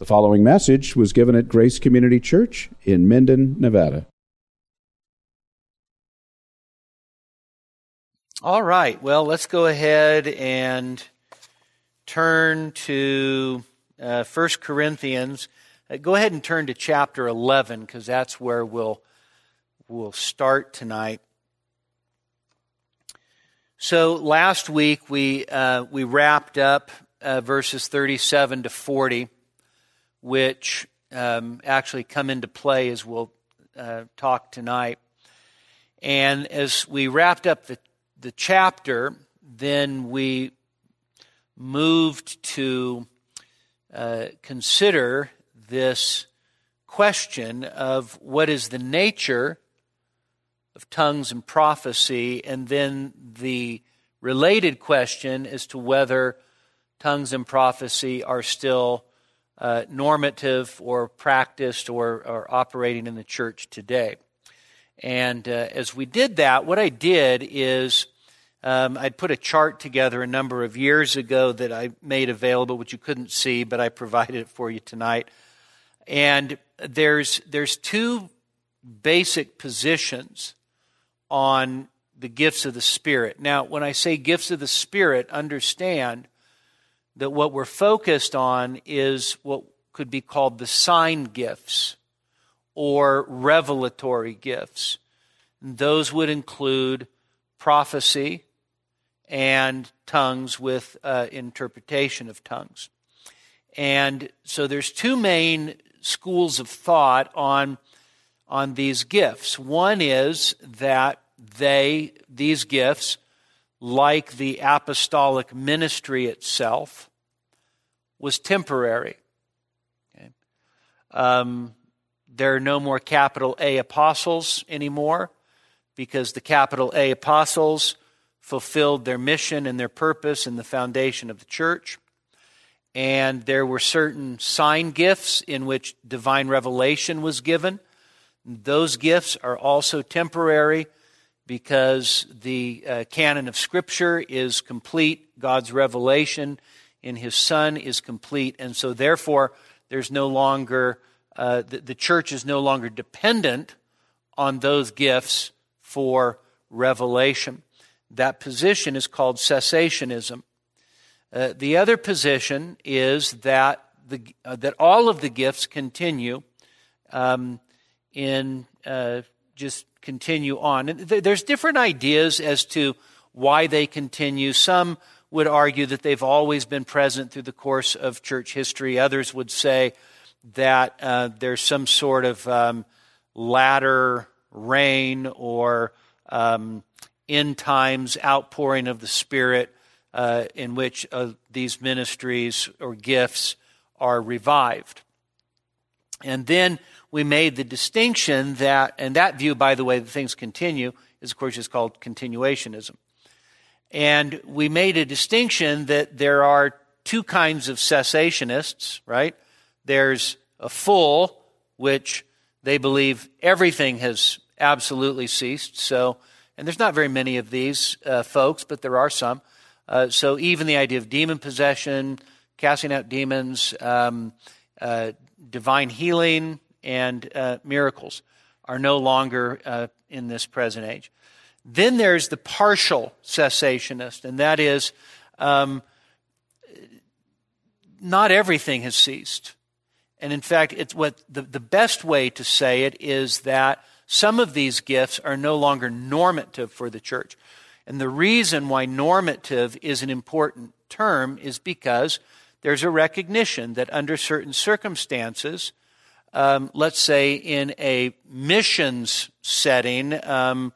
The following message was given at Grace Community Church in Minden, Nevada. All right, well, let's go ahead and turn to uh, 1 Corinthians. Uh, go ahead and turn to chapter 11 because that's where we'll, we'll start tonight. So last week we, uh, we wrapped up uh, verses 37 to 40 which um, actually come into play as we'll uh, talk tonight. And as we wrapped up the, the chapter, then we moved to uh, consider this question of what is the nature of tongues and prophecy, and then the related question as to whether tongues and prophecy are still uh, normative or practiced or, or, operating in the church today. And uh, as we did that, what I did is um, I'd put a chart together a number of years ago that I made available, which you couldn't see, but I provided it for you tonight. And there's, there's two basic positions on the gifts of the Spirit. Now, when I say gifts of the Spirit, understand that what we're focused on is what could be called the sign gifts or revelatory gifts. And those would include prophecy and tongues with uh, interpretation of tongues. And so there's two main schools of thought on, on these gifts. One is that they, these gifts, like the apostolic ministry itself, was temporary. Okay. Um, there are no more capital A apostles anymore because the capital A apostles fulfilled their mission and their purpose in the foundation of the church. And there were certain sign gifts in which divine revelation was given. Those gifts are also temporary because the uh, canon of Scripture is complete. God's revelation in His Son is complete. And so, therefore, there's no longer, uh, the, the church is no longer dependent on those gifts for revelation. That position is called cessationism. Uh, the other position is that the, uh, that all of the gifts continue um, in uh, just continue on. And th- there's different ideas as to why they continue. Some would argue that they've always been present through the course of church history. Others would say that uh, there's some sort of um, latter rain or um, end times outpouring of the Spirit uh, in which uh, these ministries or gifts are revived. And then we made the distinction that, and that view, by the way, that things continue, is of course is called continuationism. And we made a distinction that there are two kinds of cessationists, right? There's a full, which they believe everything has absolutely ceased. So, and there's not very many of these uh, folks, but there are some. Uh, so even the idea of demon possession, casting out demons, um, uh, divine healing, and uh, miracles are no longer uh, in this present age. Then there's the partial cessationist, and that is um, not everything has ceased. And in fact, it's what the, the best way to say it is that some of these gifts are no longer normative for the church. And the reason why normative is an important term is because there's a recognition that under certain circumstances, um, let's say in a missions setting, um,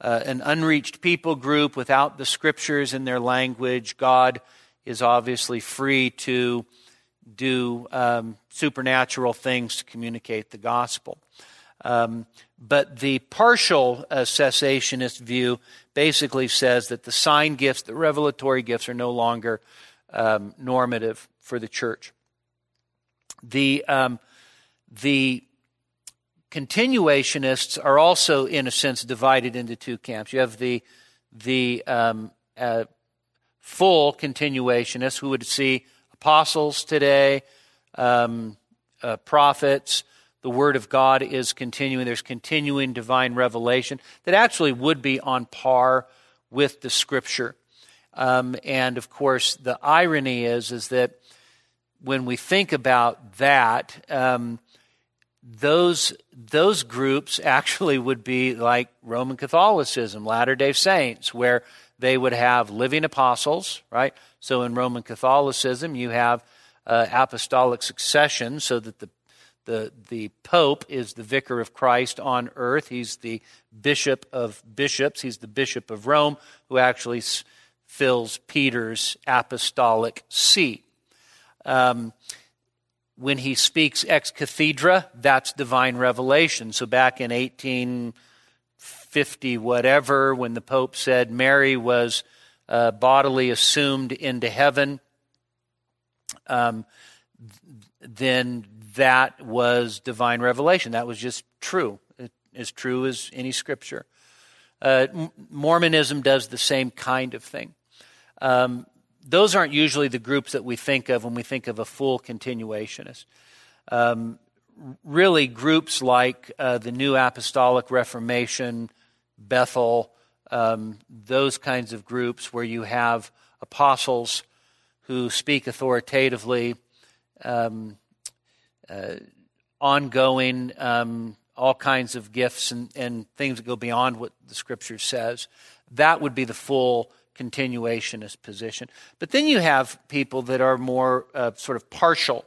uh, an unreached people group without the scriptures in their language, God is obviously free to do um, supernatural things to communicate the gospel. Um, but the partial uh, cessationist view basically says that the sign gifts, the revelatory gifts, are no longer um, normative for the church. The um, the continuationists are also, in a sense, divided into two camps. You have the the um, uh, full continuationists who would see apostles today, um, uh, prophets. The Word of God is continuing. There's continuing divine revelation that actually would be on par with the Scripture. Um, and of course, the irony is is that when we think about that, um, those those groups actually would be like Roman Catholicism, Latter Day Saints, where they would have living apostles, right? So in Roman Catholicism, you have uh, apostolic succession, so that the the the Pope is the vicar of Christ on earth. He's the bishop of bishops. He's the bishop of Rome, who actually s- fills Peter's apostolic seat. Um, when he speaks ex cathedra, that's divine revelation. So back in 1850, whatever, when the Pope said Mary was uh, bodily assumed into heaven, um, then that was divine revelation. That was just true, as true as any scripture. Uh, Mormonism does the same kind of thing. Um, those aren't usually the groups that we think of when we think of a full continuationist. Um, really, groups like uh, the New Apostolic Reformation, Bethel, um, those kinds of groups where you have apostles who speak authoritatively, um, uh, ongoing, um, all kinds of gifts and, and things that go beyond what the Scripture says. That would be the full continuationist position. But then you have people that are more uh, sort of partial.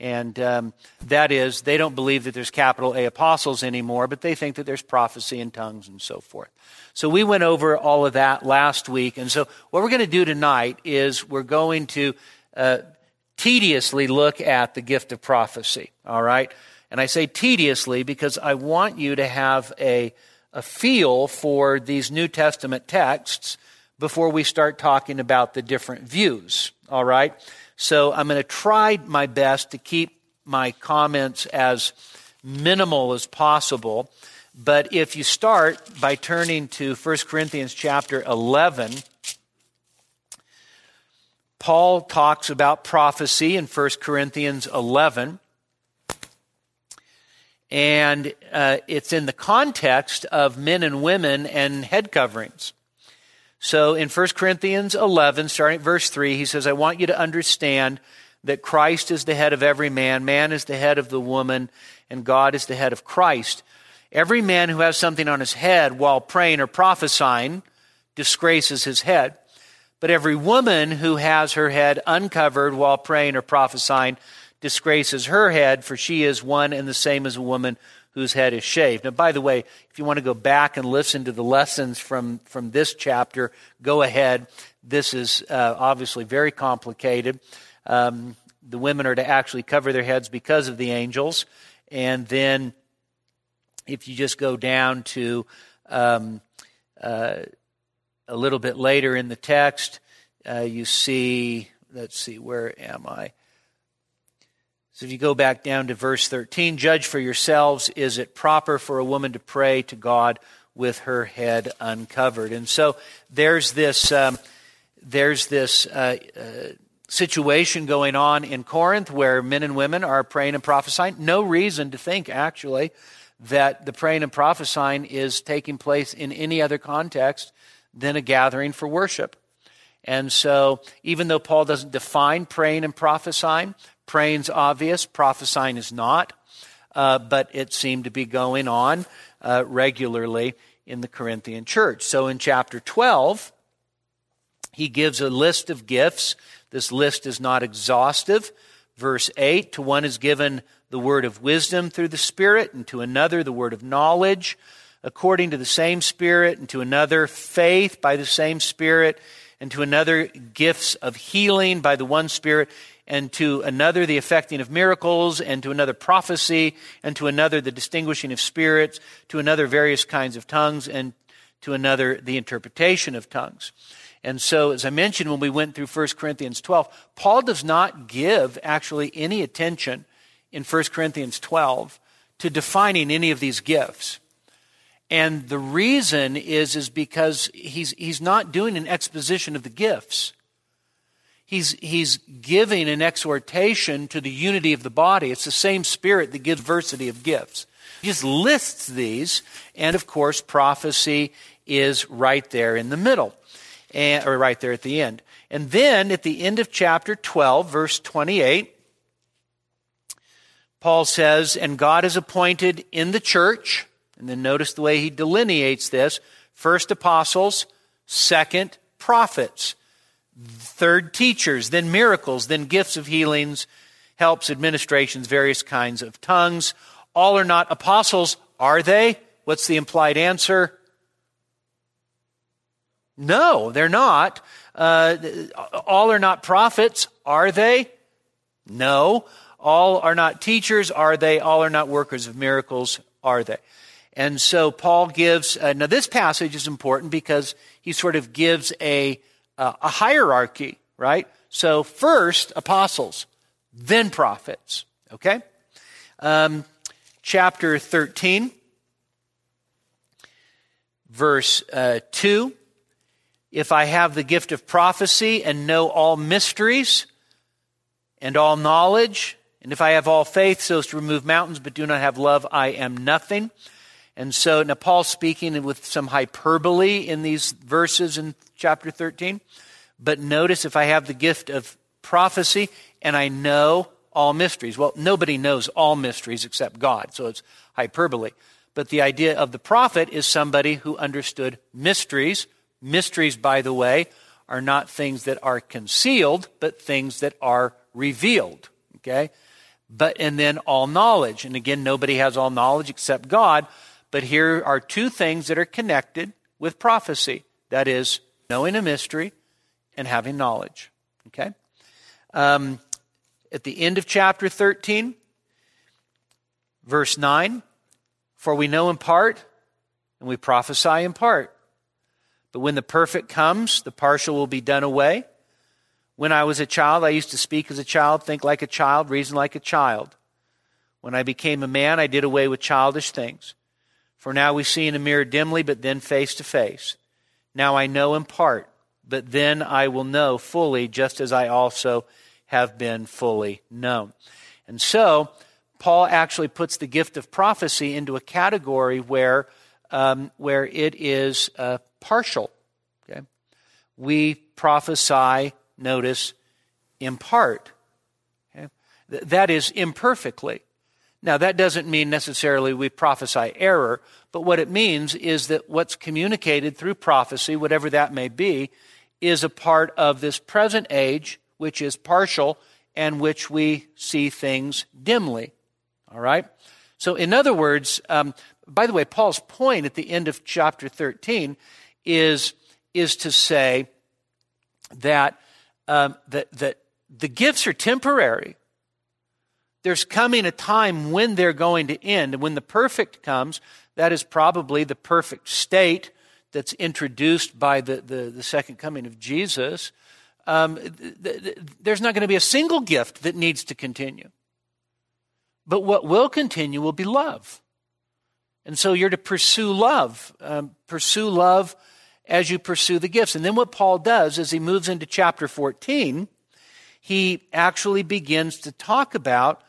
And um, that is, they don't believe that there's capital A apostles anymore, but they think that there's prophecy and tongues and so forth. So we went over all of that last week. And so what we're going to do tonight is we're going to uh, tediously look at the gift of prophecy. All right? And I say tediously because I want you to have a, a feel for these New Testament texts before we start talking about the different views. All right? So I'm going to try my best to keep my comments as minimal as possible. But if you start by turning to 1 Corinthians chapter 11, Paul talks about prophecy in 1 Corinthians 11. And uh, it's in the context of men and women and head coverings. So in 1 Corinthians 11, starting at verse 3, he says, I want you to understand that Christ is the head of every man, man is the head of the woman, and God is the head of Christ. Every man who has something on his head while praying or prophesying disgraces his head. But every woman who has her head uncovered while praying or prophesying disgraces her head, for she is one and the same as a woman whose head is shaved. Now, by the way, if you want to go back and listen to the lessons from, from this chapter, go ahead. This is uh, obviously very complicated. Um, the women are to actually cover their heads because of the angels. And then if you just go down to um, uh, a little bit later in the text, uh, you see, let's see, where am I? So if you go back down to verse 13, judge for yourselves, is it proper for a woman to pray to God with her head uncovered? And so there's this, um, there's this uh, uh, situation going on in Corinth where men and women are praying and prophesying. No reason to think, actually, that the praying and prophesying is taking place in any other context than a gathering for worship. And so, even though Paul doesn't define praying and prophesying, Praying's obvious, prophesying is not, uh, but it seemed to be going on uh, regularly in the Corinthian church. So in chapter 12, he gives a list of gifts. This list is not exhaustive. Verse 8 To one is given the word of wisdom through the Spirit, and to another the word of knowledge according to the same Spirit, and to another faith by the same Spirit, and to another gifts of healing by the one Spirit, and to another the effecting of miracles, and to another prophecy, and to another the distinguishing of spirits, to another various kinds of tongues, and to another the interpretation of tongues. And so, as I mentioned when we went through 1 Corinthians 12, Paul does not give actually any attention in 1 Corinthians 12 to defining any of these gifts. And the reason is, is because he's, he's not doing an exposition of the gifts. He's, he's giving an exhortation to the unity of the body. It's the same Spirit that gives diversity of gifts. He just lists these, and of course, prophecy is right there in the middle, and, or right there at the end. And then at the end of chapter 12, verse 28, Paul says, And God has appointed in the church, and then notice the way he delineates this first apostles, second prophets, third teachers, then miracles, then gifts of healings, helps, administrations, various kinds of tongues. All are not apostles, are they? What's the implied answer? No, they're not. Uh, all are not prophets, are they? No. All are not teachers, are they? All are not workers of miracles, are they? And so Paul gives, uh, now this passage is important because he sort of gives a, uh, a hierarchy, right? So first, apostles, then prophets, okay? Um, chapter 13, verse uh, 2. If I have the gift of prophecy and know all mysteries and all knowledge, and if I have all faith so as to remove mountains but do not have love, I am nothing. And so now Paul's speaking with some hyperbole in these verses in chapter 13. But notice if I have the gift of prophecy and I know all mysteries. Well, nobody knows all mysteries except God, so it's hyperbole. But the idea of the prophet is somebody who understood mysteries. Mysteries, by the way, are not things that are concealed, but things that are revealed. Okay? But, and then all knowledge. And again, nobody has all knowledge except God. But here are two things that are connected with prophecy that is, knowing a mystery and having knowledge. Okay? Um, at the end of chapter 13, verse 9 For we know in part, and we prophesy in part. But when the perfect comes, the partial will be done away. When I was a child, I used to speak as a child, think like a child, reason like a child. When I became a man, I did away with childish things. For now we see in a mirror dimly, but then face to face. Now I know in part, but then I will know fully, just as I also have been fully known. And so, Paul actually puts the gift of prophecy into a category where, um, where it is uh, partial. Okay? We prophesy, notice, in part. Okay? Th- that is imperfectly. Now, that doesn't mean necessarily we prophesy error, but what it means is that what's communicated through prophecy, whatever that may be, is a part of this present age which is partial and which we see things dimly. All right? So, in other words, um, by the way, Paul's point at the end of chapter 13 is, is to say that, um, that, that the gifts are temporary. There's coming a time when they're going to end. And when the perfect comes, that is probably the perfect state that's introduced by the, the, the second coming of Jesus um, th- th- there's not going to be a single gift that needs to continue. But what will continue will be love. And so you're to pursue love. Um, pursue love as you pursue the gifts. And then what Paul does as he moves into chapter 14, he actually begins to talk about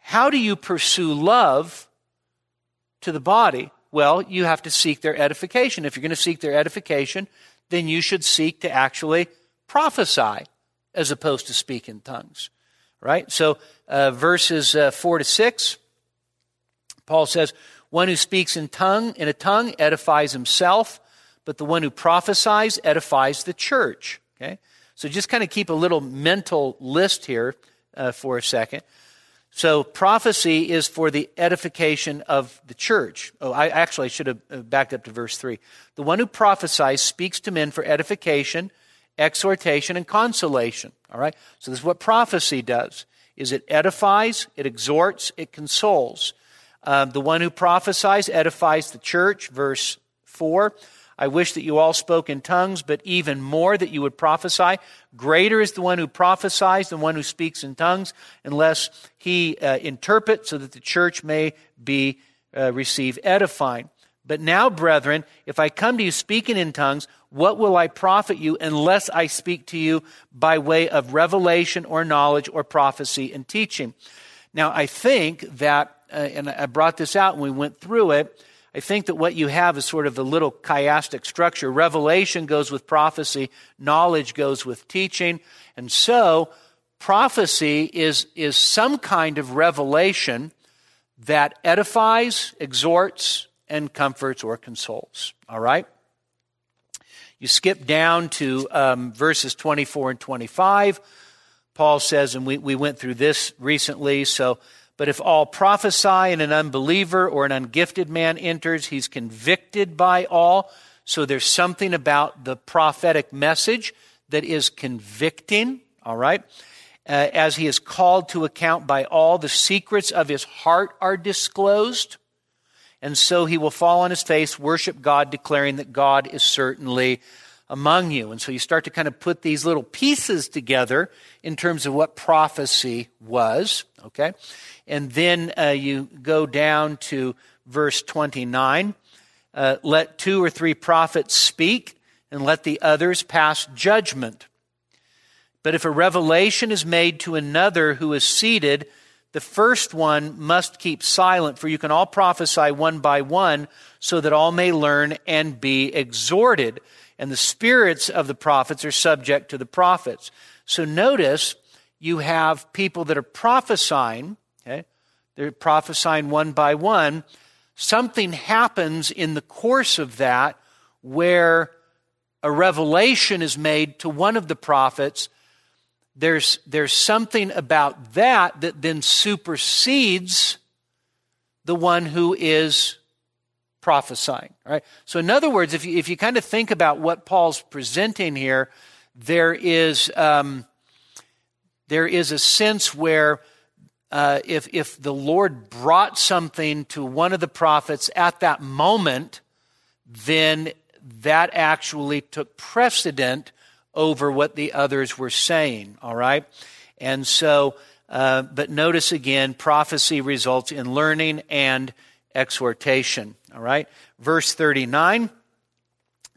how do you pursue love to the body? Well, you have to seek their edification. If you're going to seek their edification, then you should seek to actually prophesy as opposed to speak in tongues. Right? So, uh, verses uh, 4 to 6, Paul says, One who speaks in tongue in a tongue edifies himself, but the one who prophesies edifies the church. Okay? So just kind of keep a little mental list here uh, for a second. So prophecy is for the edification of the church. Oh, I actually should have uh, backed up to verse 3. The one who prophesies speaks to men for edification, exhortation, and consolation. All right? So this is what prophecy does. Is it edifies, it exhorts, it consoles. Um, the one who prophesies edifies the church, verse 4. I wish that you all spoke in tongues, but even more that you would prophesy. Greater is the one who prophesies than one who speaks in tongues, unless he uh, interpret, so that the church may be uh, receive edifying. But now, brethren, if I come to you speaking in tongues, What will I profit you unless I speak to you by way of revelation or knowledge or prophecy and teaching? Now, I think that, uh, and I brought this out when we went through it, I think that what you have is sort of a little chiastic structure. Revelation goes with prophecy, knowledge goes with teaching. And so, prophecy is, is some kind of revelation that edifies, exhorts, and comforts or consoles. All right? You skip down to um, verses 24 and 25. Paul says, and we, we went through this recently, so, but if all prophesy and an unbeliever or an ungifted man enters, he's convicted by all. So there's something about the prophetic message that is convicting, all right? Uh, as he is called to account by all, the secrets of his heart are disclosed. And so he will fall on his face, worship God, declaring that God is certainly among you. And so you start to kind of put these little pieces together in terms of what prophecy was, okay? And then uh, you go down to verse 29. Uh, let two or three prophets speak, and let the others pass judgment. But if a revelation is made to another who is seated, the first one must keep silent, for you can all prophesy one by one, so that all may learn and be exhorted. And the spirits of the prophets are subject to the prophets. So notice you have people that are prophesying, okay? They're prophesying one by one. Something happens in the course of that where a revelation is made to one of the prophets there's, there's something about that that then supersedes the one who is prophesying. Right? So, in other words, if you, if you kind of think about what Paul's presenting here, there is, um, there is a sense where uh, if, if the Lord brought something to one of the prophets at that moment, then that actually took precedent over what the others were saying, all right? And so, uh, but notice again, prophecy results in learning and exhortation, all right? Verse 39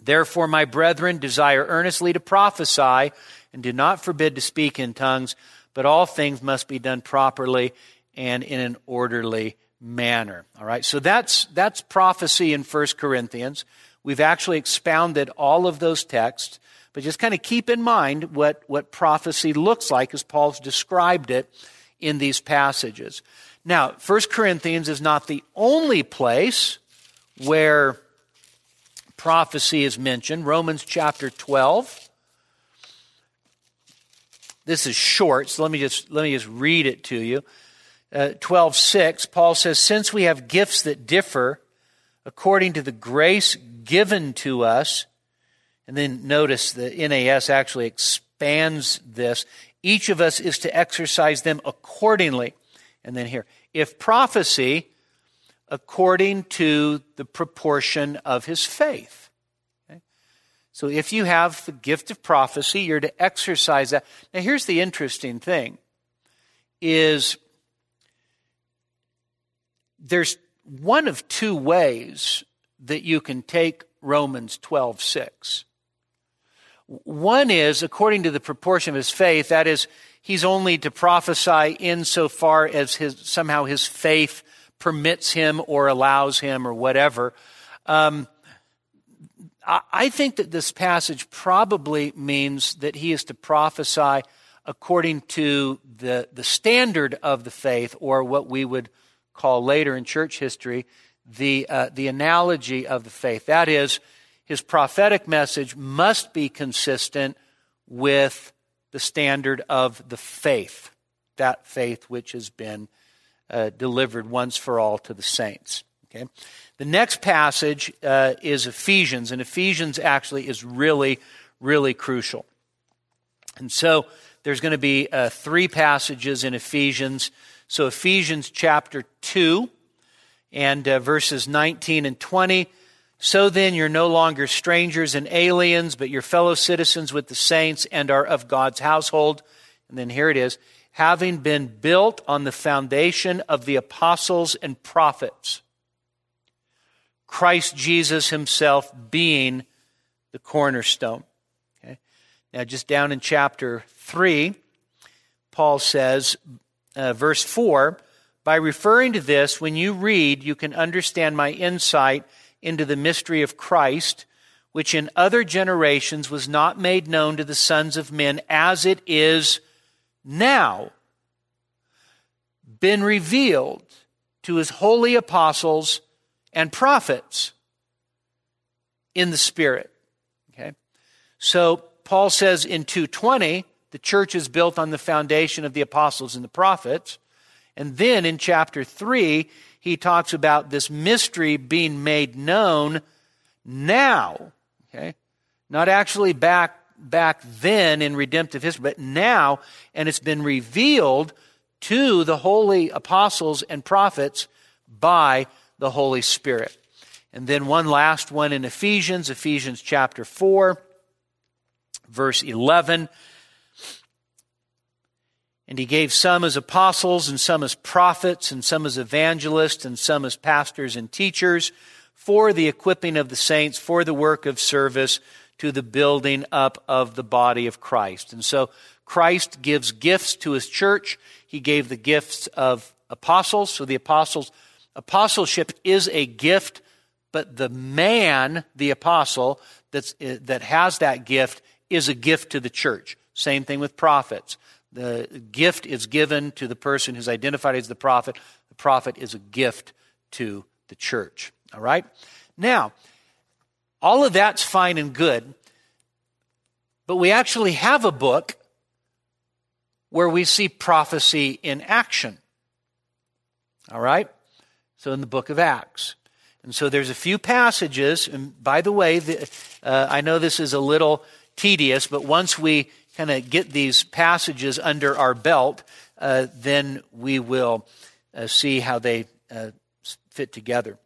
Therefore, my brethren, desire earnestly to prophesy and do not forbid to speak in tongues, but all things must be done properly and in an orderly manner. All right, so that's, that's prophecy in First Corinthians. We've actually expounded all of those texts. But just kind of keep in mind what, what prophecy looks like as Paul's described it in these passages. Now, 1 Corinthians is not the only place where prophecy is mentioned. Romans chapter 12. This is short, so let me just, let me just read it to you. Uh, 12 6, Paul says, Since we have gifts that differ according to the grace given to us, and then notice the NAS actually expands this. Each of us is to exercise them accordingly. And then here, if prophecy, according to the proportion of his faith. Okay? So if you have the gift of prophecy, you're to exercise that. Now here's the interesting thing is there's one of two ways that you can take Romans 12 6. One is, according to the proportion of his faith, that is, he's only to prophesy insofar as his, somehow his faith permits him or allows him or whatever. Um, I think that this passage probably means that he is to prophesy according to the, the standard of the faith, or what we would call later in church history the, uh, the analogy of the faith. That is, his prophetic message must be consistent with the standard of the faith, that faith which has been uh, delivered once for all to the saints. Okay? The next passage uh, is Ephesians, and Ephesians actually is really, really crucial. And so there's going to be uh, three passages in Ephesians. So Ephesians chapter 2 and uh, verses 19 and 20 so then, you're no longer strangers and aliens, but you're fellow citizens with the saints and are of God's household. And then here it is having been built on the foundation of the apostles and prophets, Christ Jesus himself being the cornerstone. Okay? Now, just down in chapter 3, Paul says, uh, verse 4 By referring to this, when you read, you can understand my insight into the mystery of Christ, which in other generations was not made known to the sons of men as it is now, been revealed to his holy apostles and prophets in the Spirit. Okay? So Paul says in 220, the church is built on the foundation of the apostles and the prophets. And then in chapter 3, he talks about this mystery being made known now. Okay? Not actually back back then in redemptive history, but now, and it's been revealed to the holy apostles and prophets by the Holy Spirit. And then one last one in Ephesians, Ephesians chapter 4, verse 11. And he gave some as apostles, and some as prophets, and some as evangelists, and some as pastors and teachers for the equipping of the saints, for the work of service, to the building up of the body of Christ. And so Christ gives gifts to his church. He gave the gifts of apostles. So the apostles, apostleship is a gift, but the man, the apostle, that's, eh, that has that gift is a gift to the church. Same thing with prophets. The gift is given to the person who's identified as the prophet. The prophet is a gift to the church. All right? Now, all of that's fine and good, but we actually have a book where we see prophecy in action. All right? So, in the book of Acts. And so there's a few passages, and by the way, the, uh, I know this is a little tedious, but once we kind of get these passages under our belt, uh, then we will uh, see how they uh, fit together.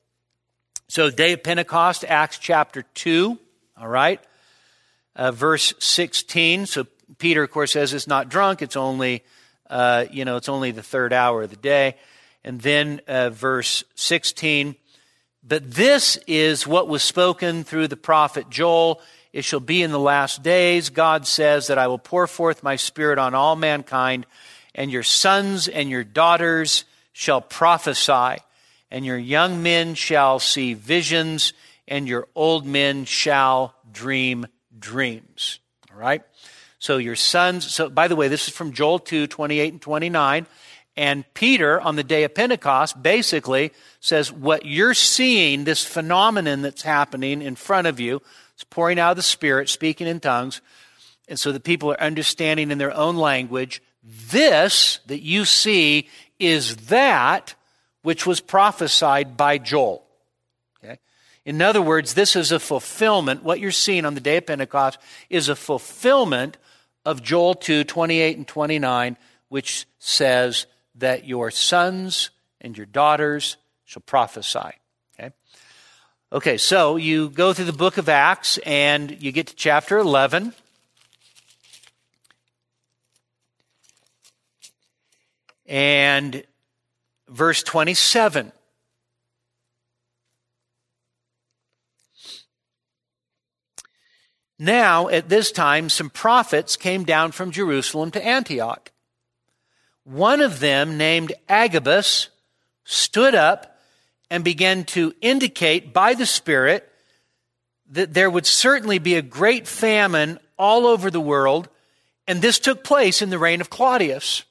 So, day of Pentecost, Acts chapter 2, all right, uh, verse 16. So, Peter, of course, says it's not drunk, it's only, uh, you know, it's only the third hour of the day. And then uh, verse 16. But this is what was spoken through the prophet Joel. It shall be in the last days, God says, that I will pour forth my spirit on all mankind, and your sons and your daughters shall prophesy, and your young men shall see visions, and your old men shall dream dreams. All right? So your sons, so by the way, this is from Joel 2, 28 and 29. And Peter, on the day of Pentecost, basically says, What you're seeing, this phenomenon that's happening in front of you, it's pouring out of the Spirit, speaking in tongues, and so the people are understanding in their own language. This that you see is that which was prophesied by Joel. Okay? In other words, this is a fulfillment. What you're seeing on the day of Pentecost is a fulfillment of Joel 2 28 and 29, which says that your sons and your daughters shall prophesy. Okay, so you go through the book of Acts and you get to chapter 11. And verse 27. Now, at this time, some prophets came down from Jerusalem to Antioch. One of them, named Agabus, stood up and began to indicate by the Spirit that there would certainly be a great famine all over the world, and this took place in the reign of Claudius.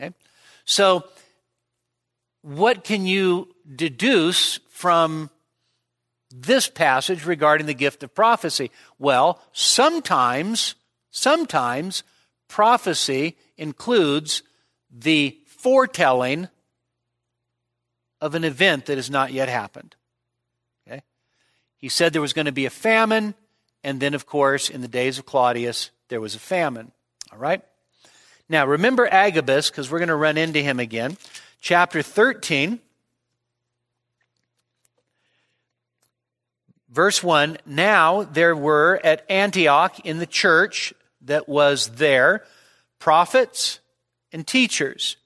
Okay? So, what can you deduce from this passage regarding the gift of prophecy? Well, sometimes, sometimes prophecy includes the foretelling of an event that has not yet happened. Okay? He said there was going to be a famine, and then, of course, in the days of Claudius, there was a famine. All right? Now, remember Agabus, because we're going to run into him again. Chapter 13, verse 1 Now there were at Antioch in the church that was there prophets and teachers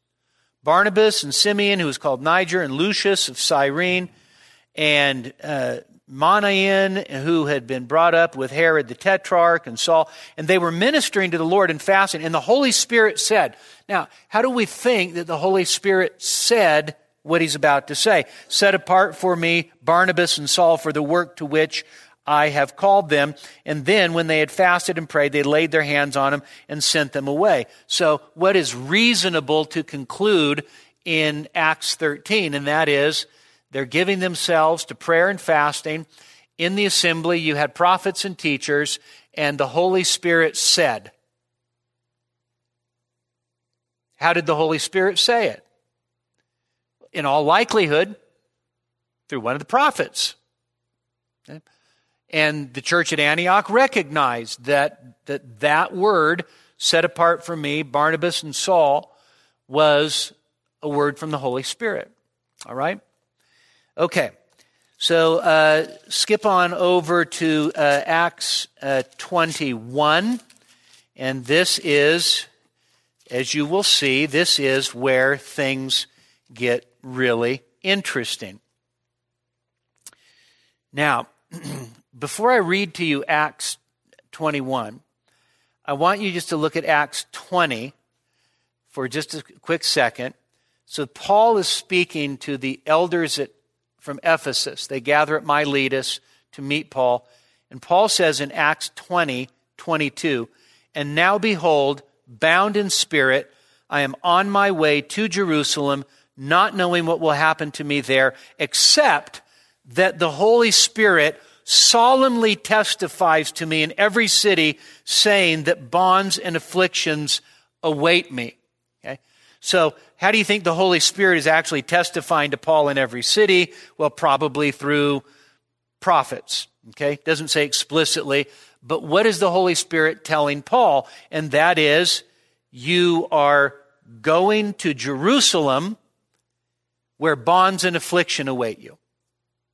Barnabas and Simeon, who was called Niger, and Lucius of Cyrene, and uh, Manaen, who had been brought up with Herod the Tetrarch and Saul, and they were ministering to the Lord and fasting. And the Holy Spirit said, Now, how do we think that the Holy Spirit said what he's about to say? Set apart for me Barnabas and Saul for the work to which I have called them. And then, when they had fasted and prayed, they laid their hands on them and sent them away. So, what is reasonable to conclude in Acts 13? And that is, they're giving themselves to prayer and fasting. In the assembly, you had prophets and teachers, and the Holy Spirit said. How did the Holy Spirit say it? In all likelihood, through one of the prophets. And the church at Antioch recognized that, that that word, set apart for me, Barnabas and Saul, was a word from the Holy Spirit. All right? Okay, so uh, skip on over to uh, Acts uh, 21, and this is, as you will see, this is where things get really interesting. Now, before I read to you Acts 21, I want you just to look at Acts 20 for just a quick second. So, Paul is speaking to the elders at from Ephesus. They gather at Miletus to meet Paul. And Paul says in Acts 20, 22, And now behold, bound in spirit, I am on my way to Jerusalem, not knowing what will happen to me there, except that the Holy Spirit solemnly testifies to me in every city, saying that bonds and afflictions await me. Okay? So how do you think the Holy Spirit is actually testifying to Paul in every city? Well, probably through prophets. Okay? Doesn't say explicitly, but what is the Holy Spirit telling Paul? And that is, you are going to Jerusalem where bonds and affliction await you.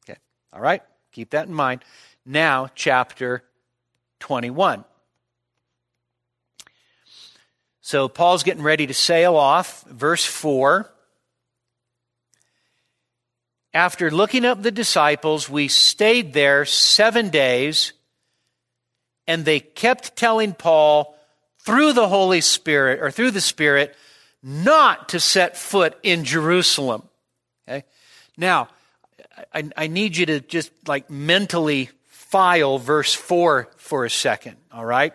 Okay. All right? Keep that in mind. Now, chapter 21. So Paul's getting ready to sail off. Verse 4. After looking up the disciples, we stayed there seven days, and they kept telling Paul through the Holy Spirit, or through the Spirit, not to set foot in Jerusalem. Okay? Now, I, I need you to just like mentally file verse 4 for a second, all right?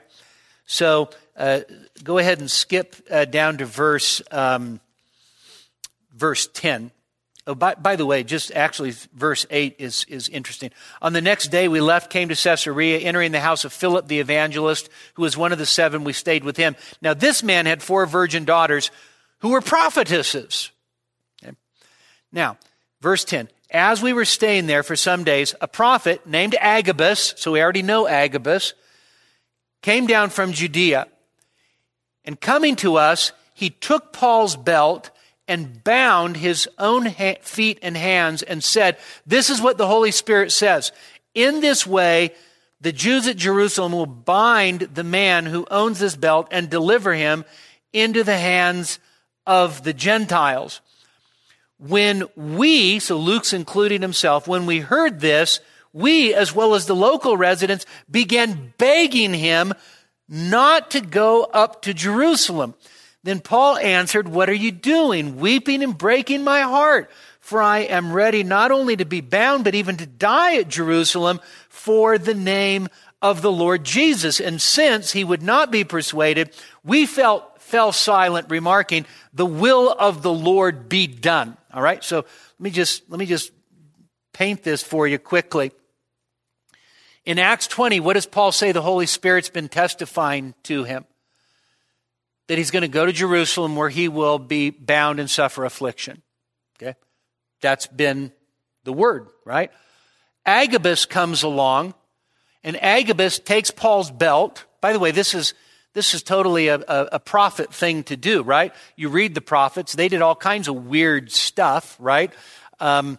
So uh, go ahead and skip uh, down to verse um, verse 10. Oh, by, by, the way, just actually, verse 8 is, is interesting. On the next day, we left, came to Caesarea, entering the house of Philip the evangelist, who was one of the seven. We stayed with him. Now, this man had four virgin daughters who were prophetesses. Okay. Now, verse 10. As we were staying there for some days, a prophet named Agabus, so we already know Agabus, came down from Judea and coming to us, he took Paul's belt and bound his own ha- feet and hands and said, This is what the Holy Spirit says. In this way, the Jews at Jerusalem will bind the man who owns this belt and deliver him into the hands of the Gentiles. When we, so Luke's including himself, when we heard this, we, as well as the local residents, began begging him not to go up to Jerusalem. Then Paul answered, What are you doing? Weeping and breaking my heart. For I am ready not only to be bound, but even to die at Jerusalem for the name of the Lord Jesus. And since he would not be persuaded, we felt, fell silent, remarking, The will of the Lord be done. All right, so let me just, let me just paint this for you quickly. In Acts 20, what does Paul say the Holy Spirit's been testifying to him? That he's going to go to Jerusalem where he will be bound and suffer affliction. Okay? That's been the word, right? Agabus comes along, and Agabus takes Paul's belt. By the way, this is this is totally a, a, a, prophet thing to do, right? You read the prophets; they did all kinds of weird stuff, right? Um,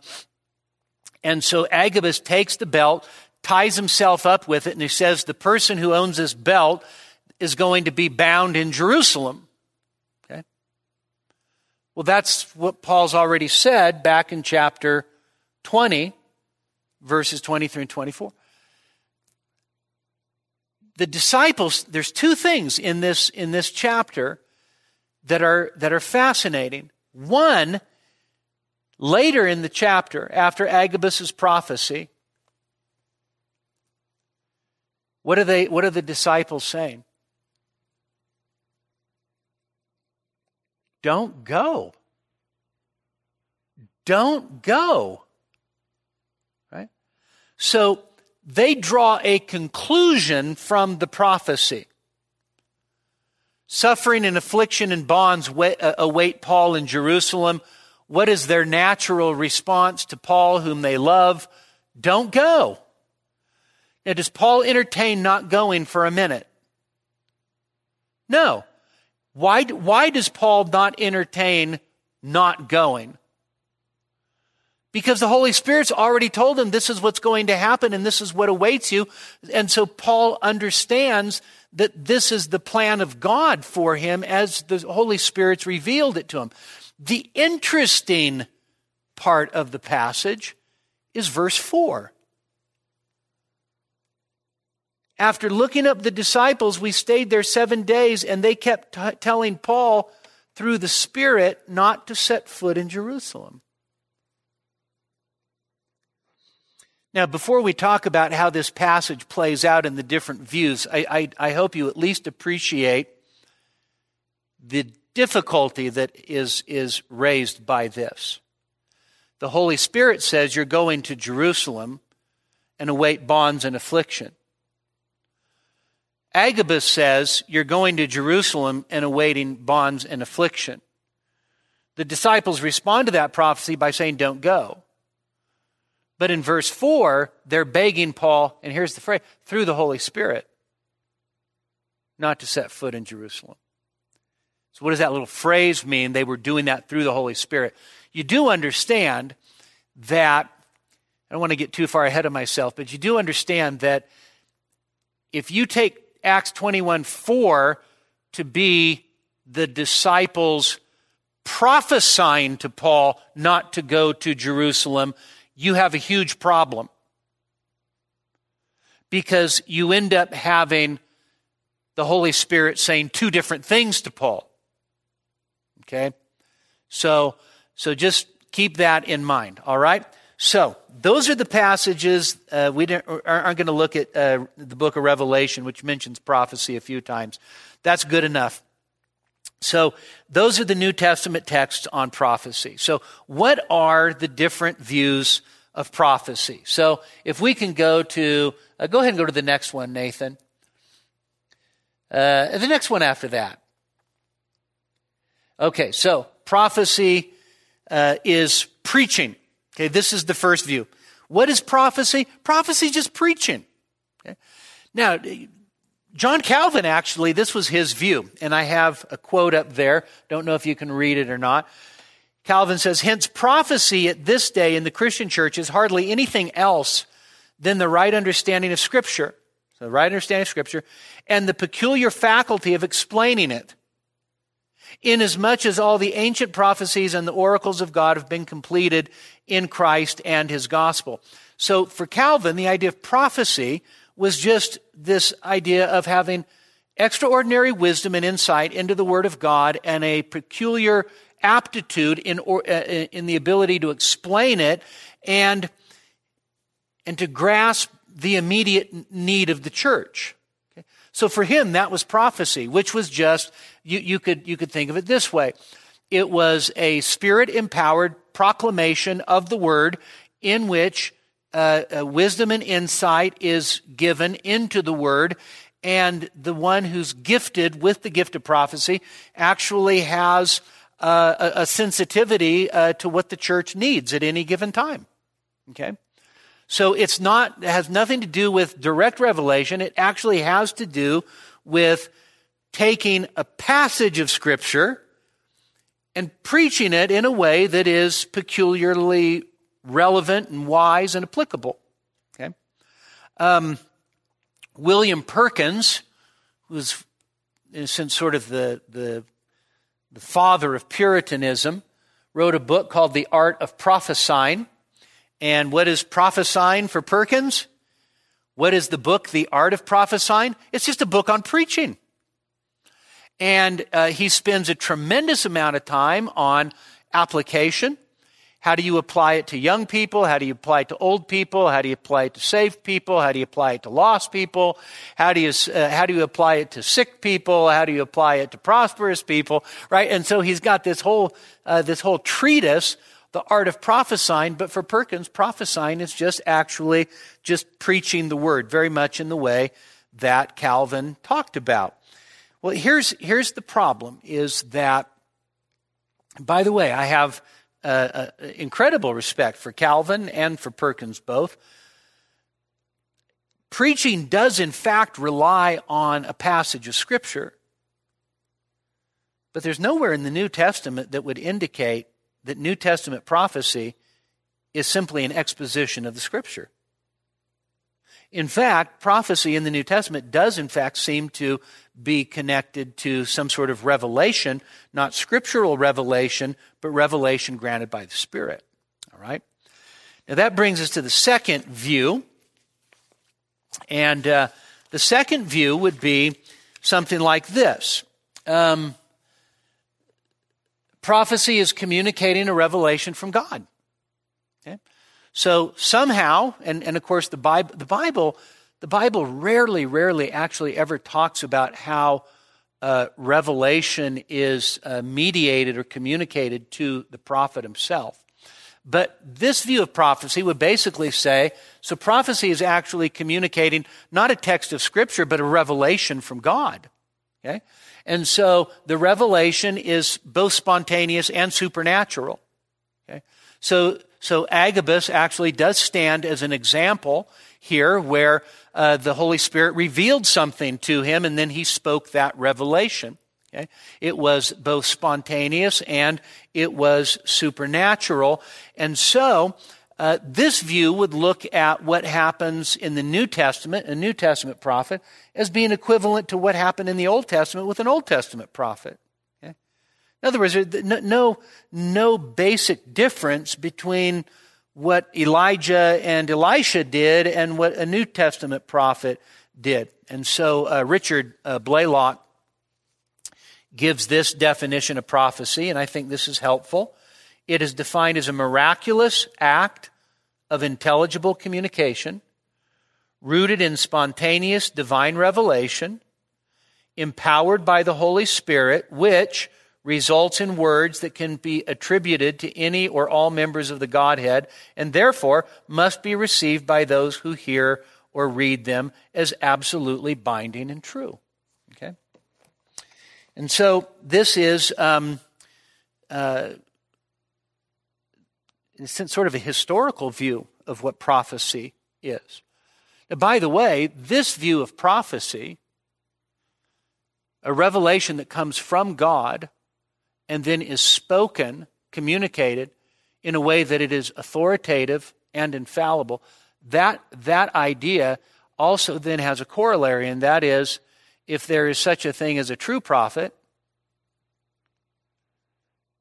and so Agabus takes the belt, ties himself up with it, and he says the person who owns this belt is going to be bound in Jerusalem. Okay? Well, that's what Paul's already said back in chapter 20. verses 23 and 24. The disciples, there's two things in this, in this chapter that are, that are fascinating. One, later in the chapter, after Agabus's prophecy, what are, they, what are the disciples saying? Don't go. Don't go. Right? So they draw a conclusion from the prophecy. Suffering and affliction and bonds uh, await Paul in Jerusalem. What is their natural response to Paul, whom they love? Don't go. Now, does Paul entertain not going for a minute? No. Why, why does Paul not entertain not going? Because the Holy Spirit's already told him this is what's going to happen and this is what awaits you. And so Paul understands that this is the plan of God for him as the Holy Spirit's revealed it to him. The interesting part of the passage is verse 4. After looking up the disciples, we stayed there seven days, and they kept t- telling Paul through the Spirit not to set foot in Jerusalem. Now, before we talk about how this passage plays out in the different views, I, I, I hope you at least appreciate the difficulty that is, is raised by this. The Holy Spirit says you're going to Jerusalem and await bonds and affliction. Agabus says, You're going to Jerusalem and awaiting bonds and affliction. The disciples respond to that prophecy by saying, Don't go. But in verse 4, they're begging Paul, and here's the phrase, through the Holy Spirit, not to set foot in Jerusalem. So, what does that little phrase mean? They were doing that through the Holy Spirit. You do understand that, I don't want to get too far ahead of myself, but you do understand that if you take Acts 21 4 to be the disciples prophesying to Paul not to go to Jerusalem, you have a huge problem. Because you end up having the Holy Spirit saying two different things to Paul. Okay? So, so just keep that in mind, all right? So, those are the passages. Uh, we aren't going to look at uh, the book of Revelation, which mentions prophecy a few times. That's good enough. So, those are the New Testament texts on prophecy. So, what are the different views of prophecy? So, if we can go to, uh, go ahead and go to the next one, Nathan. Uh, the next one after that. Okay, so prophecy uh, is preaching. Okay, this is the first view. What is prophecy? Prophecy is just preaching. Okay? Now, John Calvin actually, this was his view, and I have a quote up there. Don't know if you can read it or not. Calvin says, hence prophecy at this day in the Christian church is hardly anything else than the right understanding of Scripture. So, the right understanding of Scripture and the peculiar faculty of explaining it inasmuch as all the ancient prophecies and the oracles of God have been completed in Christ and his gospel. So for Calvin, the idea of prophecy was just this idea of having extraordinary wisdom and insight into the Word of God and a peculiar aptitude in, or, uh, in the ability to explain it and, and to grasp the immediate need of the church. So for him, that was prophecy, which was just, you, you, could, you could think of it this way. It was a spirit empowered proclamation of the word in which uh, uh, wisdom and insight is given into the word, and the one who's gifted with the gift of prophecy actually has uh, a, a, sensitivity uh, to what the church needs at any given time. Okay? So it's not, it has nothing to do with direct revelation. It actually has to do with taking a passage of scripture and preaching it in a way that is peculiarly relevant and wise and applicable. Okay? Um, William Perkins, who's since sort of the, the, the father of Puritanism, wrote a book called The Art of Prophesying. And what is prophesying for Perkins? What is the book, The Art of Prophesying? It's just a book on preaching. And uh, he spends a tremendous amount of time on application. How do you apply it to young people? How do you apply it to old people? How do you apply it to saved people? How do you apply it to lost people? How do you, uh, how do you apply it to sick people? How do you apply it to prosperous people? Right? And so he's got this whole, uh, this whole treatise, the art of prophesying. But for Perkins, prophesying is just actually just preaching the word, very much in the way that Calvin talked about. Well, here's, here's the problem is that, by the way, I have uh, incredible respect for Calvin and for Perkins both. Preaching does, in fact, rely on a passage of Scripture, but there's nowhere in the New Testament that would indicate that New Testament prophecy is simply an exposition of the Scripture. In fact, prophecy in the New Testament does, in fact, seem to be connected to some sort of revelation, not scriptural revelation, but revelation granted by the Spirit. All right? Now that brings us to the second view. And uh, the second view would be something like this um, Prophecy is communicating a revelation from God. Okay? So somehow, and, and of course, the Bible, the Bible the Bible rarely, rarely actually ever talks about how uh, revelation is uh, mediated or communicated to the prophet himself. But this view of prophecy would basically say so prophecy is actually communicating not a text of Scripture, but a revelation from God. Okay? And so the revelation is both spontaneous and supernatural. Okay? So, so Agabus actually does stand as an example here where uh, the Holy Spirit revealed something to him and then he spoke that revelation. Okay? It was both spontaneous and it was supernatural. And so, uh, this view would look at what happens in the New Testament, a New Testament prophet, as being equivalent to what happened in the Old Testament with an Old Testament prophet. In other words, no, no, no basic difference between what Elijah and Elisha did and what a New Testament prophet did. And so uh, Richard uh, Blaylock gives this definition of prophecy, and I think this is helpful. It is defined as a miraculous act of intelligible communication, rooted in spontaneous divine revelation, empowered by the Holy Spirit, which results in words that can be attributed to any or all members of the Godhead, and therefore must be received by those who hear or read them as absolutely binding and true. Okay? And so this is um, uh, sort of a historical view of what prophecy is. Now, by the way, this view of prophecy, a revelation that comes from God, and then is spoken, communicated in a way that it is authoritative and infallible, that, that idea also then has a corollary, and that is if there is such a thing as a true prophet,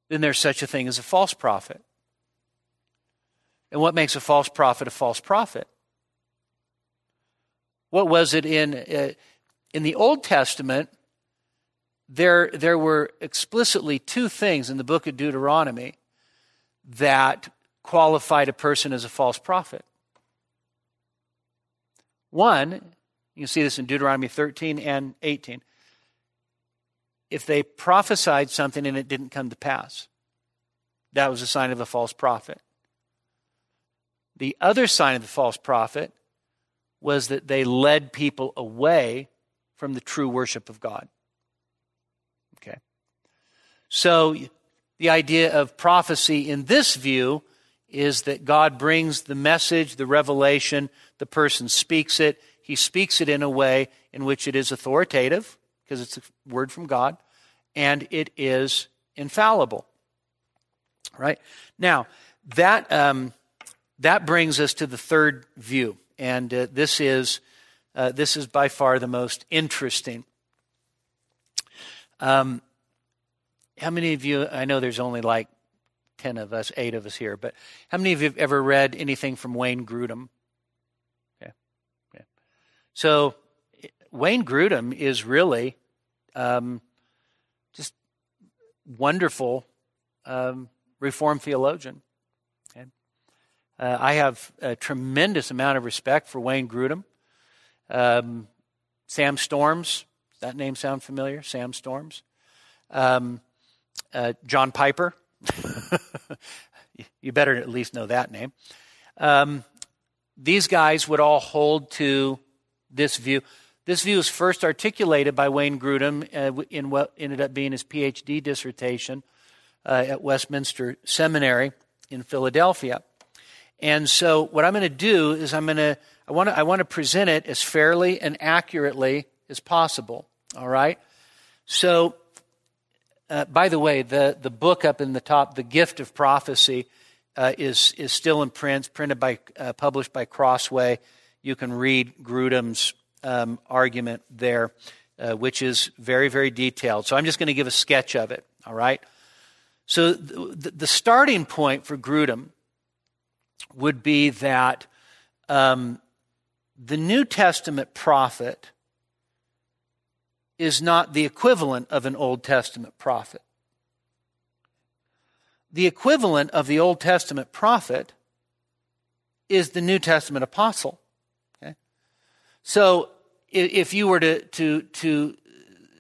then there's such a thing as a false prophet. And what makes a false prophet a false prophet? What was it in, uh, in the Old Testament? There, there were explicitly two things in the book of Deuteronomy that qualified a person as a false prophet. One, you can see this in Deuteronomy 13 and 18. If they prophesied something and it didn't come to pass, that was a sign of a false prophet. The other sign of the false prophet was that they led people away from the true worship of God. So, the idea of prophecy in this view is that God brings the message, the revelation, the person speaks it. He speaks it in a way in which it is authoritative, because it's a word from God, and it is infallible. Right? Now, that, um, that brings us to the third view, and uh, this, is, uh, this is by far the most interesting. Um, how many of you, I know there's only like 10 of us, eight of us here, but how many of you have ever read anything from Wayne Grudem? Okay. okay. So, Wayne Grudem is really um, just wonderful um, Reformed theologian. Okay. Uh, I have a tremendous amount of respect for Wayne Grudem. Um, Sam Storms, does that name sound familiar? Sam Storms. Um, uh, John Piper. you better at least know that name. Um, these guys would all hold to this view. This view was first articulated by Wayne Grudem uh, in what ended up being his PhD dissertation uh, at Westminster Seminary in Philadelphia. And so, what I'm going to do is I'm going to I want to I want to present it as fairly and accurately as possible. All right. So, uh, by the way, the, the book up in the top, The Gift of Prophecy, uh, is, is still in print, printed by, uh, published by Crossway. You can read Grudem's um, argument there, uh, which is very, very detailed. So I'm just going to give a sketch of it, all right? So the, the starting point for Grudem would be that um, the New Testament prophet is not the equivalent of an Old Testament prophet. The equivalent of the Old Testament prophet is the New Testament apostle. Okay? So if you were to, to, to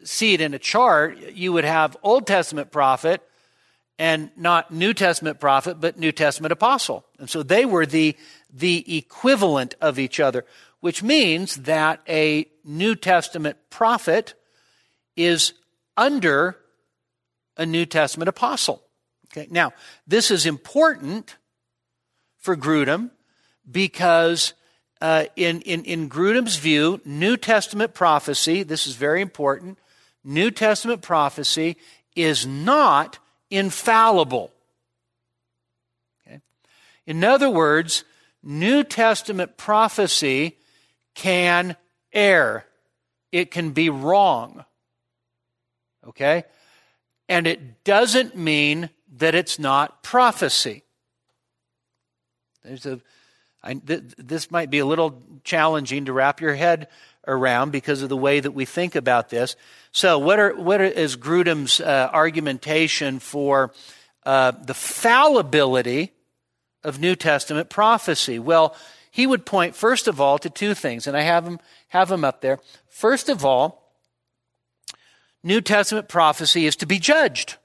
see it in a chart, you would have Old Testament prophet and not New Testament prophet, but New Testament apostle. And so they were the, the equivalent of each other, which means that a New Testament prophet is under a New Testament apostle. Okay, now, this is important for Grudem because uh, in, in, in Grudem's view, New Testament prophecy, this is very important, New Testament prophecy is not infallible. Okay? In other words, New Testament prophecy can err, it can be wrong. Okay? And it doesn't mean that it's not prophecy. There's a, I, th- this might be a little challenging to wrap your head around because of the way that we think about this. So, what, are, what is Grudem's uh, argumentation for uh, the fallibility of New Testament prophecy? Well, he would point first of all to two things, and I have them have them up there. First of all, New Testament prophecy is to be judged.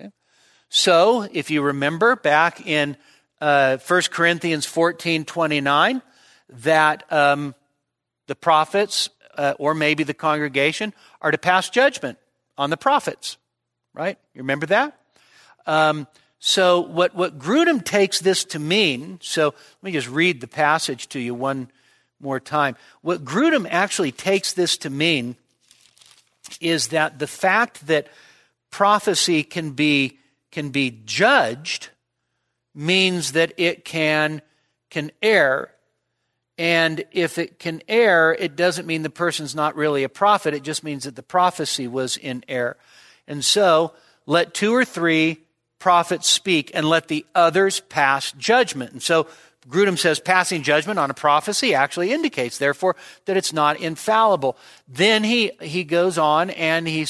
Okay? So, if you remember back in uh, 1 Corinthians 14 29, that um, the prophets, uh, or maybe the congregation, are to pass judgment on the prophets, right? You remember that? Um, so, what, what Grudem takes this to mean, so let me just read the passage to you one more time. What Grudem actually takes this to mean is that the fact that prophecy can be, can be judged means that it can, can err. And if it can err, it doesn't mean the person's not really a prophet. It just means that the prophecy was in error. And so, let two or three prophets speak and let the others pass judgment. And so, Grudem says passing judgment on a prophecy actually indicates, therefore, that it's not infallible. Then he, he goes on and he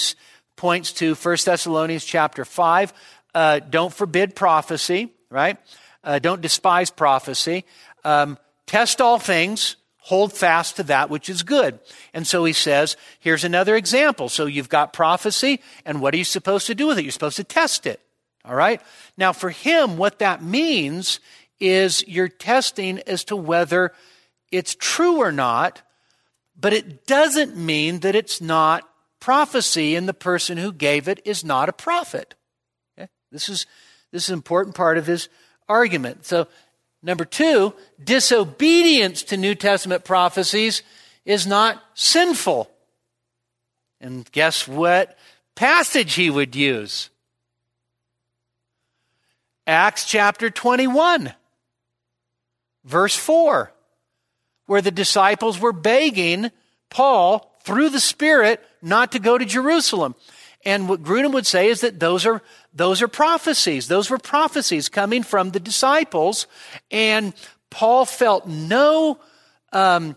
points to 1 Thessalonians chapter 5. Uh, don't forbid prophecy, right? Uh, don't despise prophecy. Um, test all things, hold fast to that which is good. And so he says, here's another example. So you've got prophecy, and what are you supposed to do with it? You're supposed to test it. All right? Now, for him, what that means is you're testing as to whether it's true or not, but it doesn't mean that it's not prophecy and the person who gave it is not a prophet. Okay? This is this is an important part of his argument. So number 2, disobedience to New Testament prophecies is not sinful. And guess what passage he would use? Acts chapter 21 verse 4, where the disciples were begging Paul through the Spirit not to go to Jerusalem. And what Grudem would say is that those are, those are prophecies. Those were prophecies coming from the disciples. And Paul felt no um,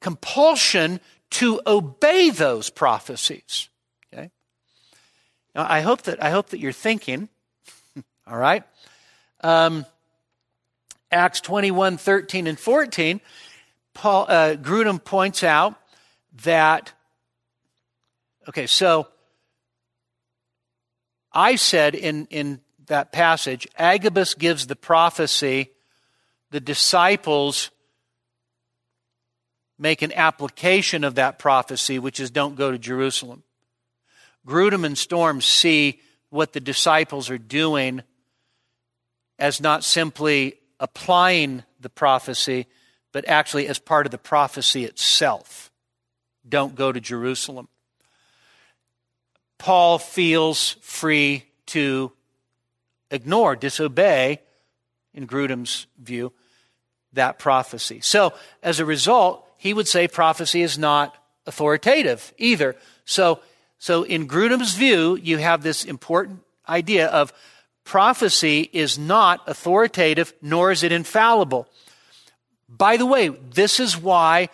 compulsion to obey those prophecies. Okay? Now, I hope that, I hope that you're thinking, all right? Um, Acts 21, 13, and 14, Paul, uh, Grudem points out that, okay, so I said in, in that passage, Agabus gives the prophecy, the disciples make an application of that prophecy, which is don't go to Jerusalem. Grudem and Storm see what the disciples are doing as not simply applying the prophecy, but actually as part of the prophecy itself. Don't go to Jerusalem. Paul feels free to ignore, disobey, in Grudem's view, that prophecy. So, as a result, he would say prophecy is not authoritative either. So, so in Grudem's view, you have this important idea of prophecy is not authoritative, nor is it infallible. By the way, this is why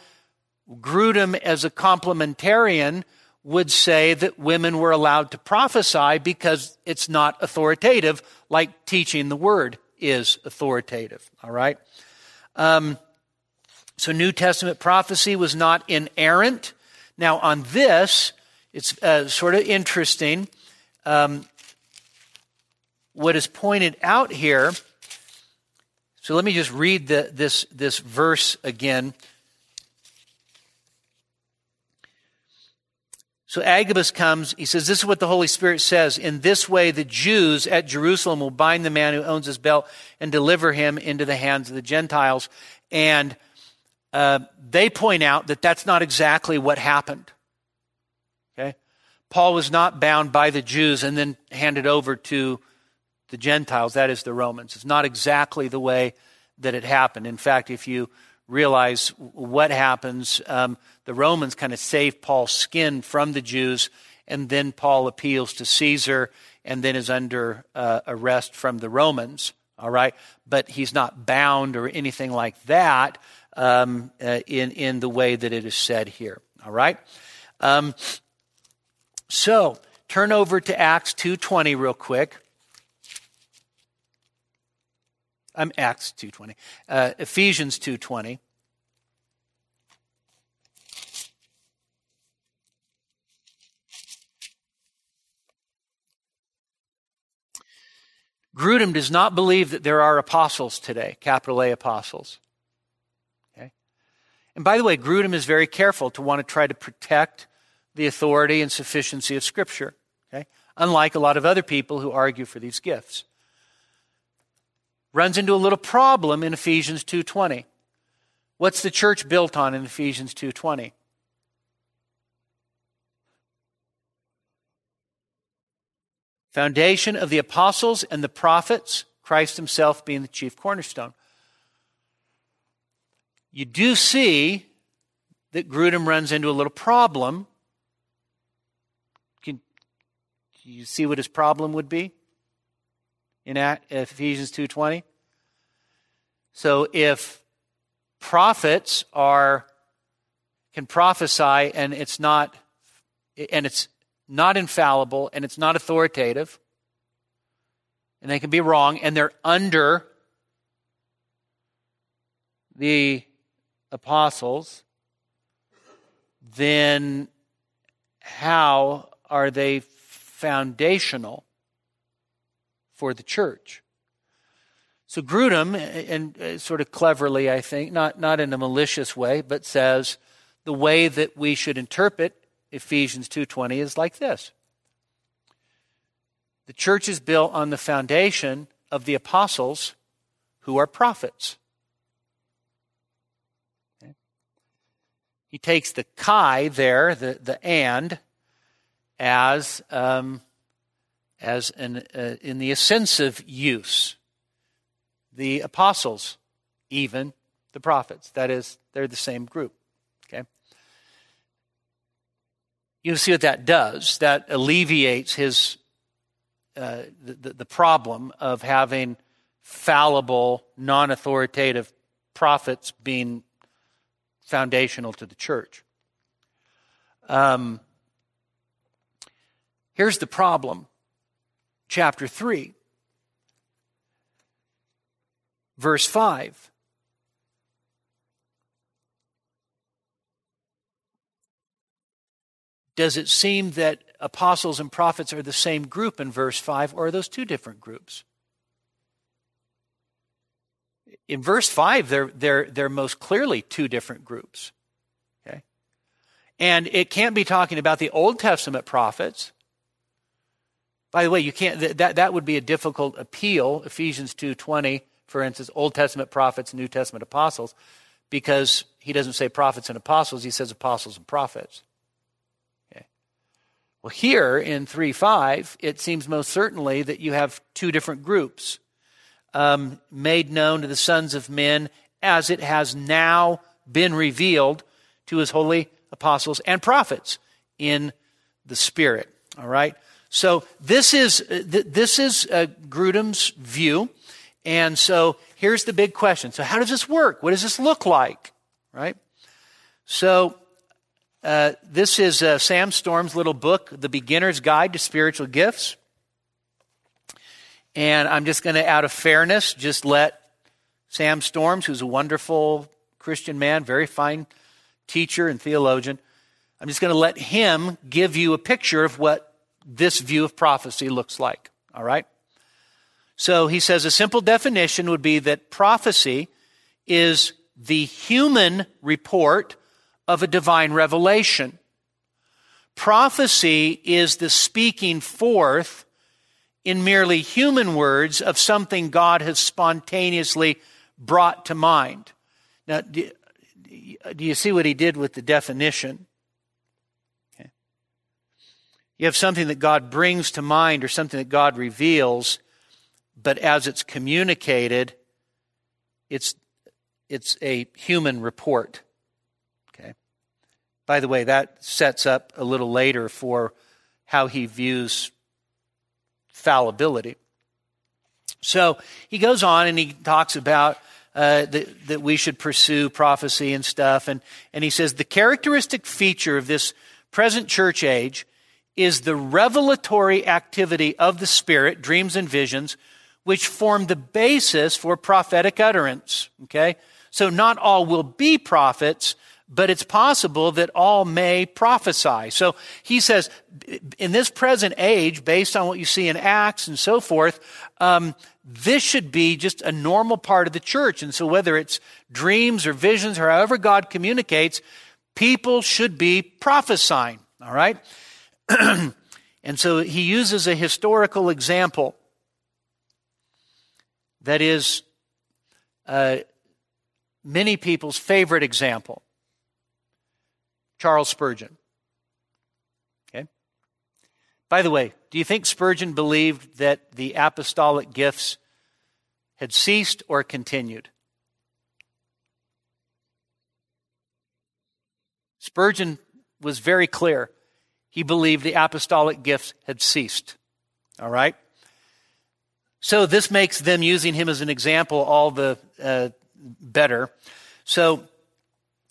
Grudem, as a complementarian, would say that women were allowed to prophesy because it's not authoritative, like teaching the word is authoritative. All right? Um, so, New Testament prophecy was not inerrant. Now, on this, it's uh, sort of interesting. Um, what is pointed out here. So, let me just read the, this, this verse again. So Agabus comes, he says, This is what the Holy Spirit says. In this way, the Jews at Jerusalem will bind the man who owns his belt and deliver him into the hands of the Gentiles. And uh, they point out that that's not exactly what happened. Okay? Paul was not bound by the Jews and then handed over to the Gentiles, that is the Romans. It's not exactly the way that it happened. In fact, if you realize what happens. Um, the Romans kind of save Paul's skin from the Jews, and then Paul appeals to Caesar and then is under uh, arrest from the Romans. All right, but he's not bound or anything like that um, uh, in in the way that it is said here. All right. Um, so turn over to Acts two twenty real quick. I'm Acts 2.20. Uh, Ephesians 2.20. Grudem does not believe that there are apostles today, capital A apostles. Okay? And by the way, Grudem is very careful to want to try to protect the authority and sufficiency of Scripture, okay? unlike a lot of other people who argue for these gifts runs into a little problem in Ephesians 2:20. What's the church built on in Ephesians 2:20? Foundation of the apostles and the prophets, Christ himself being the chief cornerstone. You do see that Grudem runs into a little problem. Can you see what his problem would be? In Ephesians 2:20. So if prophets are can prophesy and it's not and it's not infallible and it's not authoritative and they can be wrong and they're under the apostles then how are they foundational for the church. So Grudem, and uh, sort of cleverly, I think, not, not in a malicious way, but says the way that we should interpret Ephesians 2.20 is like this. The church is built on the foundation of the apostles who are prophets. Okay. He takes the kai there, the, the and, as um, as an, uh, in the ascensive use. The apostles, even the prophets. That is, they're the same group. Okay? you see what that does. That alleviates his uh, the, the problem of having fallible, non-authoritative prophets being foundational to the church. Um, here's the problem. Chapter 3, verse 5. Does it seem that apostles and prophets are the same group in verse 5, or are those two different groups? In verse 5, they're, they're, they're most clearly two different groups. Okay? And it can't be talking about the Old Testament prophets. By the way, you can't that, that would be a difficult appeal, Ephesians 2:20, for instance, Old Testament prophets, New Testament apostles, because he doesn't say prophets and apostles, he says apostles and prophets. Well, here in 3 5, it seems most certainly that you have two different groups um, made known to the sons of men as it has now been revealed to his holy apostles and prophets in the Spirit. All right? So this is, this is uh, Grudem's view. And so here's the big question. So how does this work? What does this look like? Right? So uh, this is uh, Sam Storm's little book, The Beginner's Guide to Spiritual Gifts. And I'm just going to, out of fairness, just let Sam Storms, who's a wonderful Christian man, very fine teacher and theologian, I'm just going to let him give you a picture of what this view of prophecy looks like. All right? So he says a simple definition would be that prophecy is the human report of a divine revelation. Prophecy is the speaking forth in merely human words of something God has spontaneously brought to mind. Now, do, you see what he did with the definition? You have something that God brings to mind or something that God reveals, but as it's communicated, it's, it's a human report. Okay. By the way, that sets up a little later for how he views fallibility. So he goes on and he talks about uh, that, that we should pursue prophecy and stuff. And, and he says the characteristic feature of this present church age is the revelatory activity of the Spirit, dreams and visions, which form the basis for prophetic utterance. Okay? So not all will be prophets, but it's possible that all may prophesy. So he says, in this present age, based on what you see in Acts and so forth, um, this should be just a normal part of the church. And so whether it's dreams or visions or however God communicates, people should be prophesying. All right? and so he uses a historical example that is uh, many people's favorite example. Charles Spurgeon. Okay? By the way, do you think Spurgeon believed that the apostolic gifts had ceased or continued? Spurgeon was very clear. He believed the apostolic gifts had ceased. All right? So this makes them using him as an example all the uh, better. So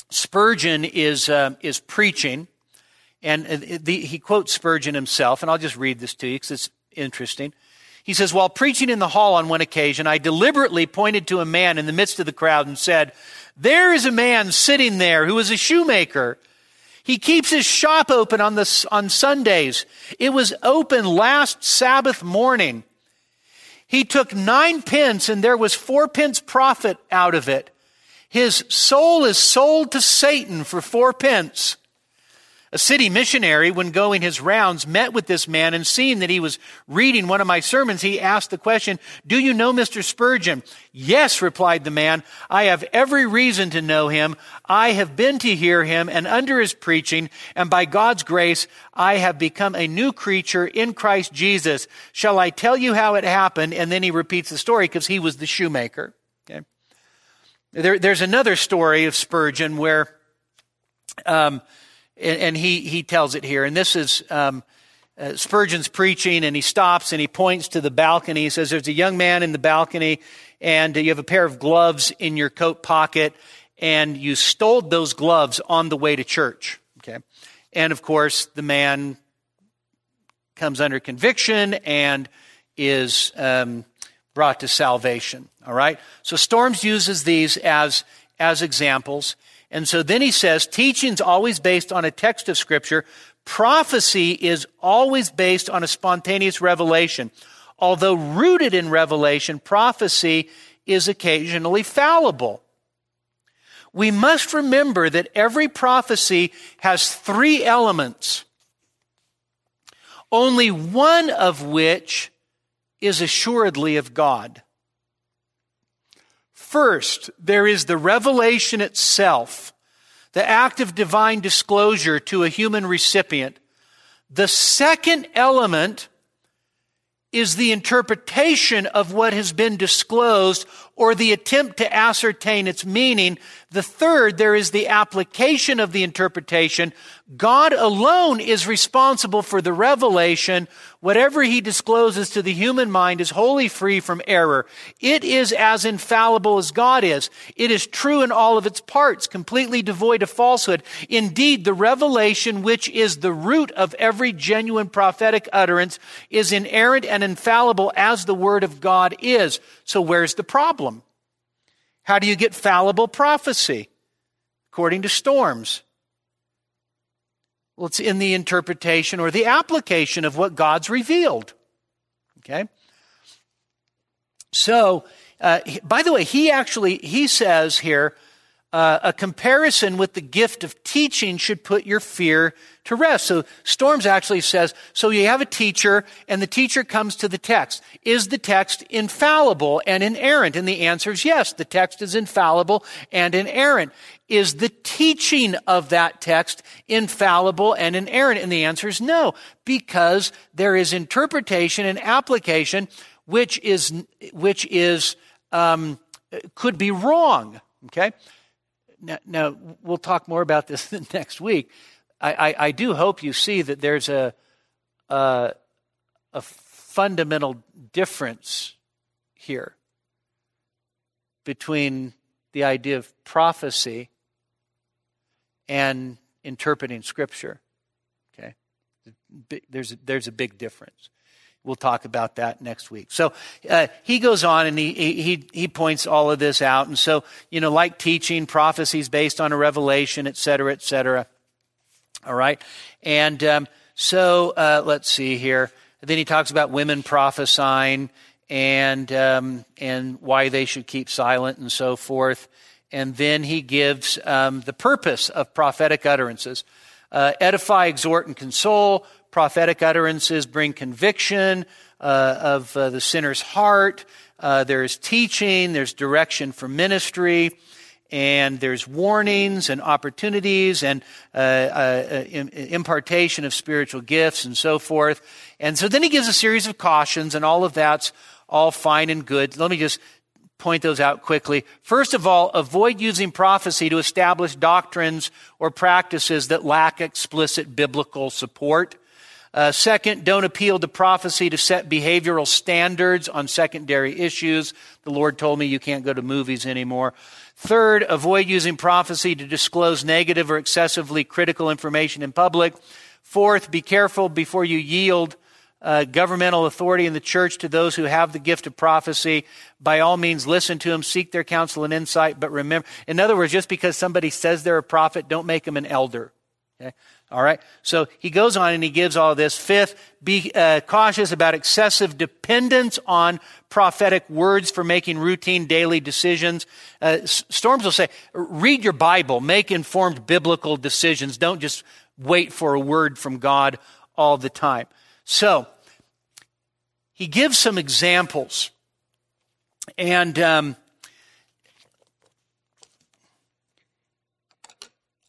Spurgeon is, uh, is preaching, and the, he quotes Spurgeon himself, and I'll just read this to you because it's interesting. He says, While preaching in the hall on one occasion, I deliberately pointed to a man in the midst of the crowd and said, There is a man sitting there who is a shoemaker. He keeps his shop open on, the, on Sundays. It was open last Sabbath morning. He took nine pence and there was four pence profit out of it. His soul is sold to Satan for four pence. A city missionary, when going his rounds, met with this man and seeing that he was reading one of my sermons, he asked the question, Do you know Mr. Spurgeon? Yes, replied the man. I have every reason to know him. I have been to hear him and under his preaching, and by God's grace, I have become a new creature in Christ Jesus. Shall I tell you how it happened? And then he repeats the story because he was the shoemaker. Okay. There, there's another story of Spurgeon where um, and, and, he, he tells it here. And this is um, uh, Spurgeon's preaching, and he stops and he points to the balcony. He says, There's a young man in the balcony, and you have a pair of gloves in your coat pocket, and you stole those gloves on the way to church. Okay. And of course, the man comes under conviction and is um, brought to salvation. All right? So Storms uses these as, as examples. And so then he says teaching's always based on a text of Scripture. Prophecy is always based on a spontaneous revelation. Although rooted in revelation, prophecy is occasionally fallible. We must remember that every prophecy has three elements, only one of which is assuredly of God. First, there is the revelation itself, the act of divine disclosure to a human recipient. The second element is the interpretation of what has been disclosed or the attempt to ascertain its meaning. The third, there is the application of the interpretation. God alone is responsible for the revelation. Whatever he discloses to the human mind is wholly free from error. It is as infallible as God is. It is true in all of its parts, completely devoid of falsehood. Indeed, the revelation, which is the root of every genuine prophetic utterance, is inerrant and infallible as the word of God is. So where's the problem? How do you get fallible prophecy? According to Storms. Well, it's in the interpretation or the application of what God's revealed. Okay? So, uh, by the way, he actually, he says here, uh, a comparison with the gift of teaching should put your fear to rest. So Storms actually says, so you have a teacher and the teacher comes to the text. Is the text infallible and inerrant? And the answer is yes, the text is infallible and inerrant. Is the teaching of that text infallible and inerrant? And the answer is no, because there is interpretation and application which is, which is, um, could be wrong. Okay? Now, now, we'll talk more about this next week. I, I, I do hope you see that there's a, a, a fundamental difference here between the idea of prophecy and interpreting Scripture. Okay, there's there's a big difference. We'll talk about that next week. So uh, he goes on and he, he, he points all of this out. And so, you know, like teaching, prophecies based on a revelation, et cetera, et cetera. All right. And um, so uh, let's see here. Then he talks about women prophesying and, um, and why they should keep silent and so forth. And then he gives um, the purpose of prophetic utterances. Uh, edify, exhort, and console, prophetic utterances bring conviction uh, of uh, the sinner's heart. Uh, there's teaching, there's direction for ministry, and there's warnings and opportunities and uh, uh, impartation of spiritual gifts and so forth. And so then he gives a series of cautions, and all of that's all fine and good. Let me just point those out quickly. First of all, avoid using prophecy to establish doctrines or practices that lack explicit biblical support. Uh, second, don't appeal to prophecy to set behavioral standards on secondary issues. The Lord told me you can't go to movies anymore. Third, avoid using prophecy to disclose negative or excessively critical information in public. Fourth, be careful before you yield uh, governmental authority in the church to those who have the gift of prophecy. By all means, listen to them, seek their counsel and insight, but remember, in other words, just because somebody says they're a prophet, don't make them an elder. Okay? All right. So he goes on and he gives all this. Fifth, be uh, cautious about excessive dependence on prophetic words for making routine daily decisions. Uh, Storms will say, read your Bible, make informed biblical decisions. Don't just wait for a word from God all the time. So he gives some examples. And um,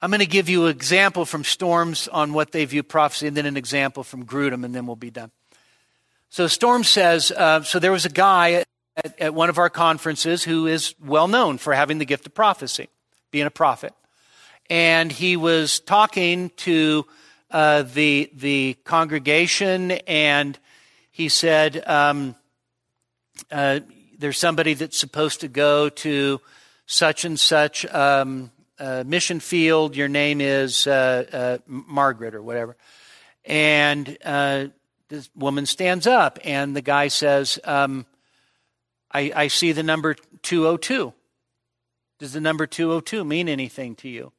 I'm going to give you an example from Storms on what they view prophecy, and then an example from Grudem, and then we'll be done. So Storm says, uh, so there was a guy at, at one of our conferences who is well known for having the gift of prophecy, being a prophet. and he was talking to uh, the the congregation, and he said, um, uh, "There's somebody that's supposed to go to such and such um, uh, mission field. Your name is uh, uh, Margaret or whatever." And uh, this woman stands up, and the guy says, um, I, I see the number 202. Does the number 202 mean anything to you?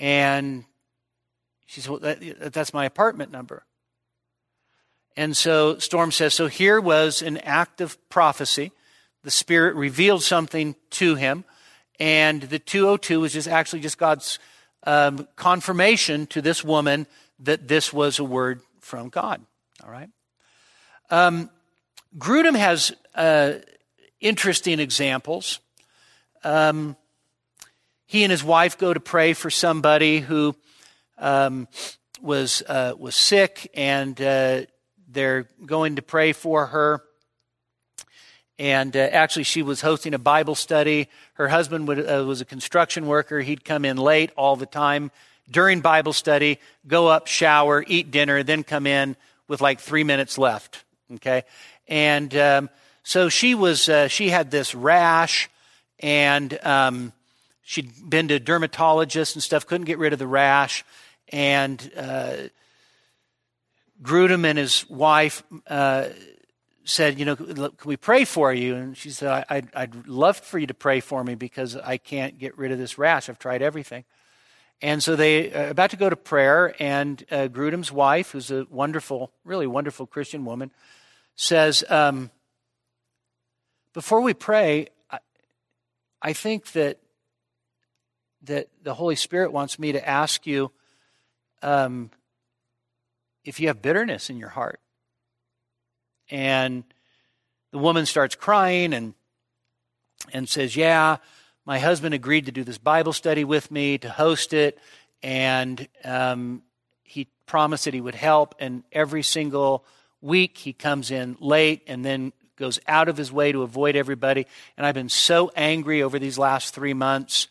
And she said, well, that, that's my apartment number. And so Storm says, so here was an act of prophecy. The Spirit revealed something to him, and the 202 was just actually just God's um, confirmation to this woman that this was a word from God. All right? Um, Grudem has uh, interesting examples. Um, he and his wife go to pray for somebody who um, was uh, was sick, and uh, they're going to pray for her. And uh, actually, she was hosting a Bible study. Her husband would, uh, was a construction worker. He'd come in late all the time during Bible study, go up, shower, eat dinner, then come in with like three minutes left. Okay, and um, so she was uh, she had this rash, and um, she'd been to dermatologists and stuff, couldn't get rid of the rash, and uh, Grudem and his wife. Said, you know, can we pray for you? And she said, I'd, I'd love for you to pray for me because I can't get rid of this rash. I've tried everything. And so they uh, about to go to prayer, and uh, Grudem's wife, who's a wonderful, really wonderful Christian woman, says, um, Before we pray, I, I think that, that the Holy Spirit wants me to ask you um, if you have bitterness in your heart. And the woman starts crying and, and says, Yeah, my husband agreed to do this Bible study with me, to host it, and um, he promised that he would help. And every single week he comes in late and then goes out of his way to avoid everybody. And I've been so angry over these last three months,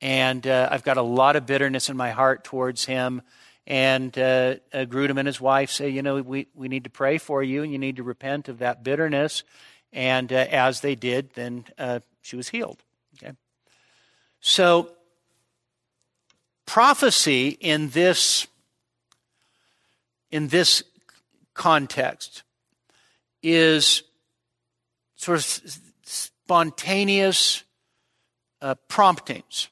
and uh, I've got a lot of bitterness in my heart towards him. And uh, uh, Grudem and his wife say, you know, we, we need to pray for you, and you need to repent of that bitterness. And uh, as they did, then uh, she was healed. Okay. So, prophecy in this, in this context is sort of spontaneous uh, promptings.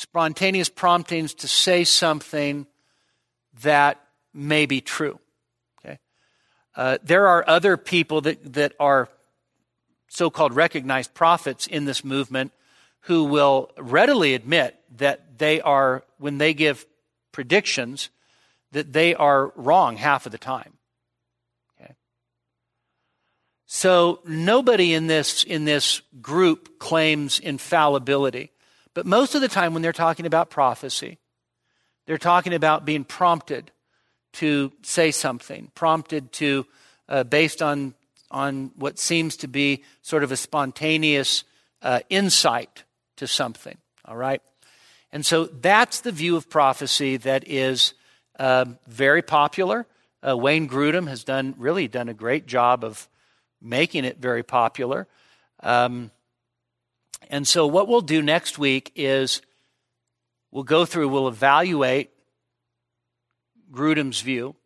Spontaneous promptings to say something that may be true. Okay? Uh, there are other people that, that are so called recognized prophets in this movement who will readily admit that they are, when they give predictions, that they are wrong half of the time. Okay? So nobody in this, in this group claims infallibility. But most of the time, when they're talking about prophecy, they're talking about being prompted to say something, prompted to, uh, based on on what seems to be sort of a spontaneous uh, insight to something. All right? And so that's the view of prophecy that is uh, very popular. Uh, Wayne Grudem has done really done a great job of making it very popular. Um, and so what we'll do next week is we'll go through, we'll evaluate Grudem's view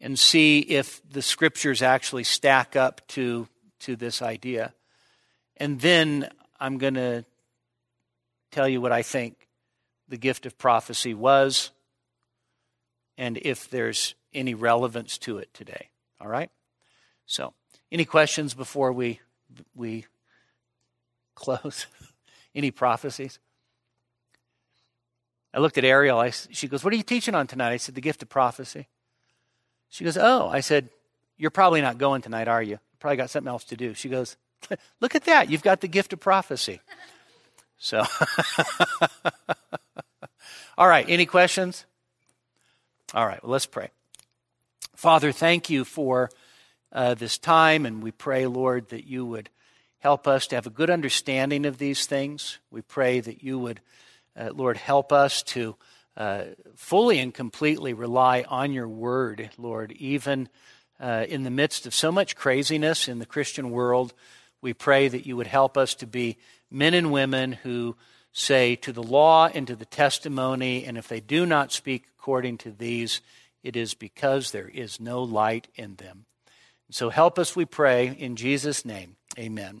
and see if the scriptures actually stack up to, to this idea. And then I'm going to tell you what I think the gift of prophecy was and if there's any relevance to it today. All right? So, any questions before we we close? any prophecies? I looked at Ariel. I, she goes, "What are you teaching on tonight?" I said, "The gift of prophecy." She goes, Oh. I said, You're probably not going tonight, are you? Probably got something else to do. She goes, Look at that. You've got the gift of prophecy. So, all right. Any questions? All right. Well, let's pray. Father, thank you for uh, this time, and we pray, Lord, that you would help us to have a good understanding of these things. We pray that you would, uh, Lord, help us to uh, fully and completely rely on your word, Lord, even uh, in the midst of so much craziness in the Christian world. We pray that you would help us to be men and women who say to the law and to the testimony, and if they do not speak according to these, it is because there is no light in them. So help us, we pray, in Jesus' name. Amen.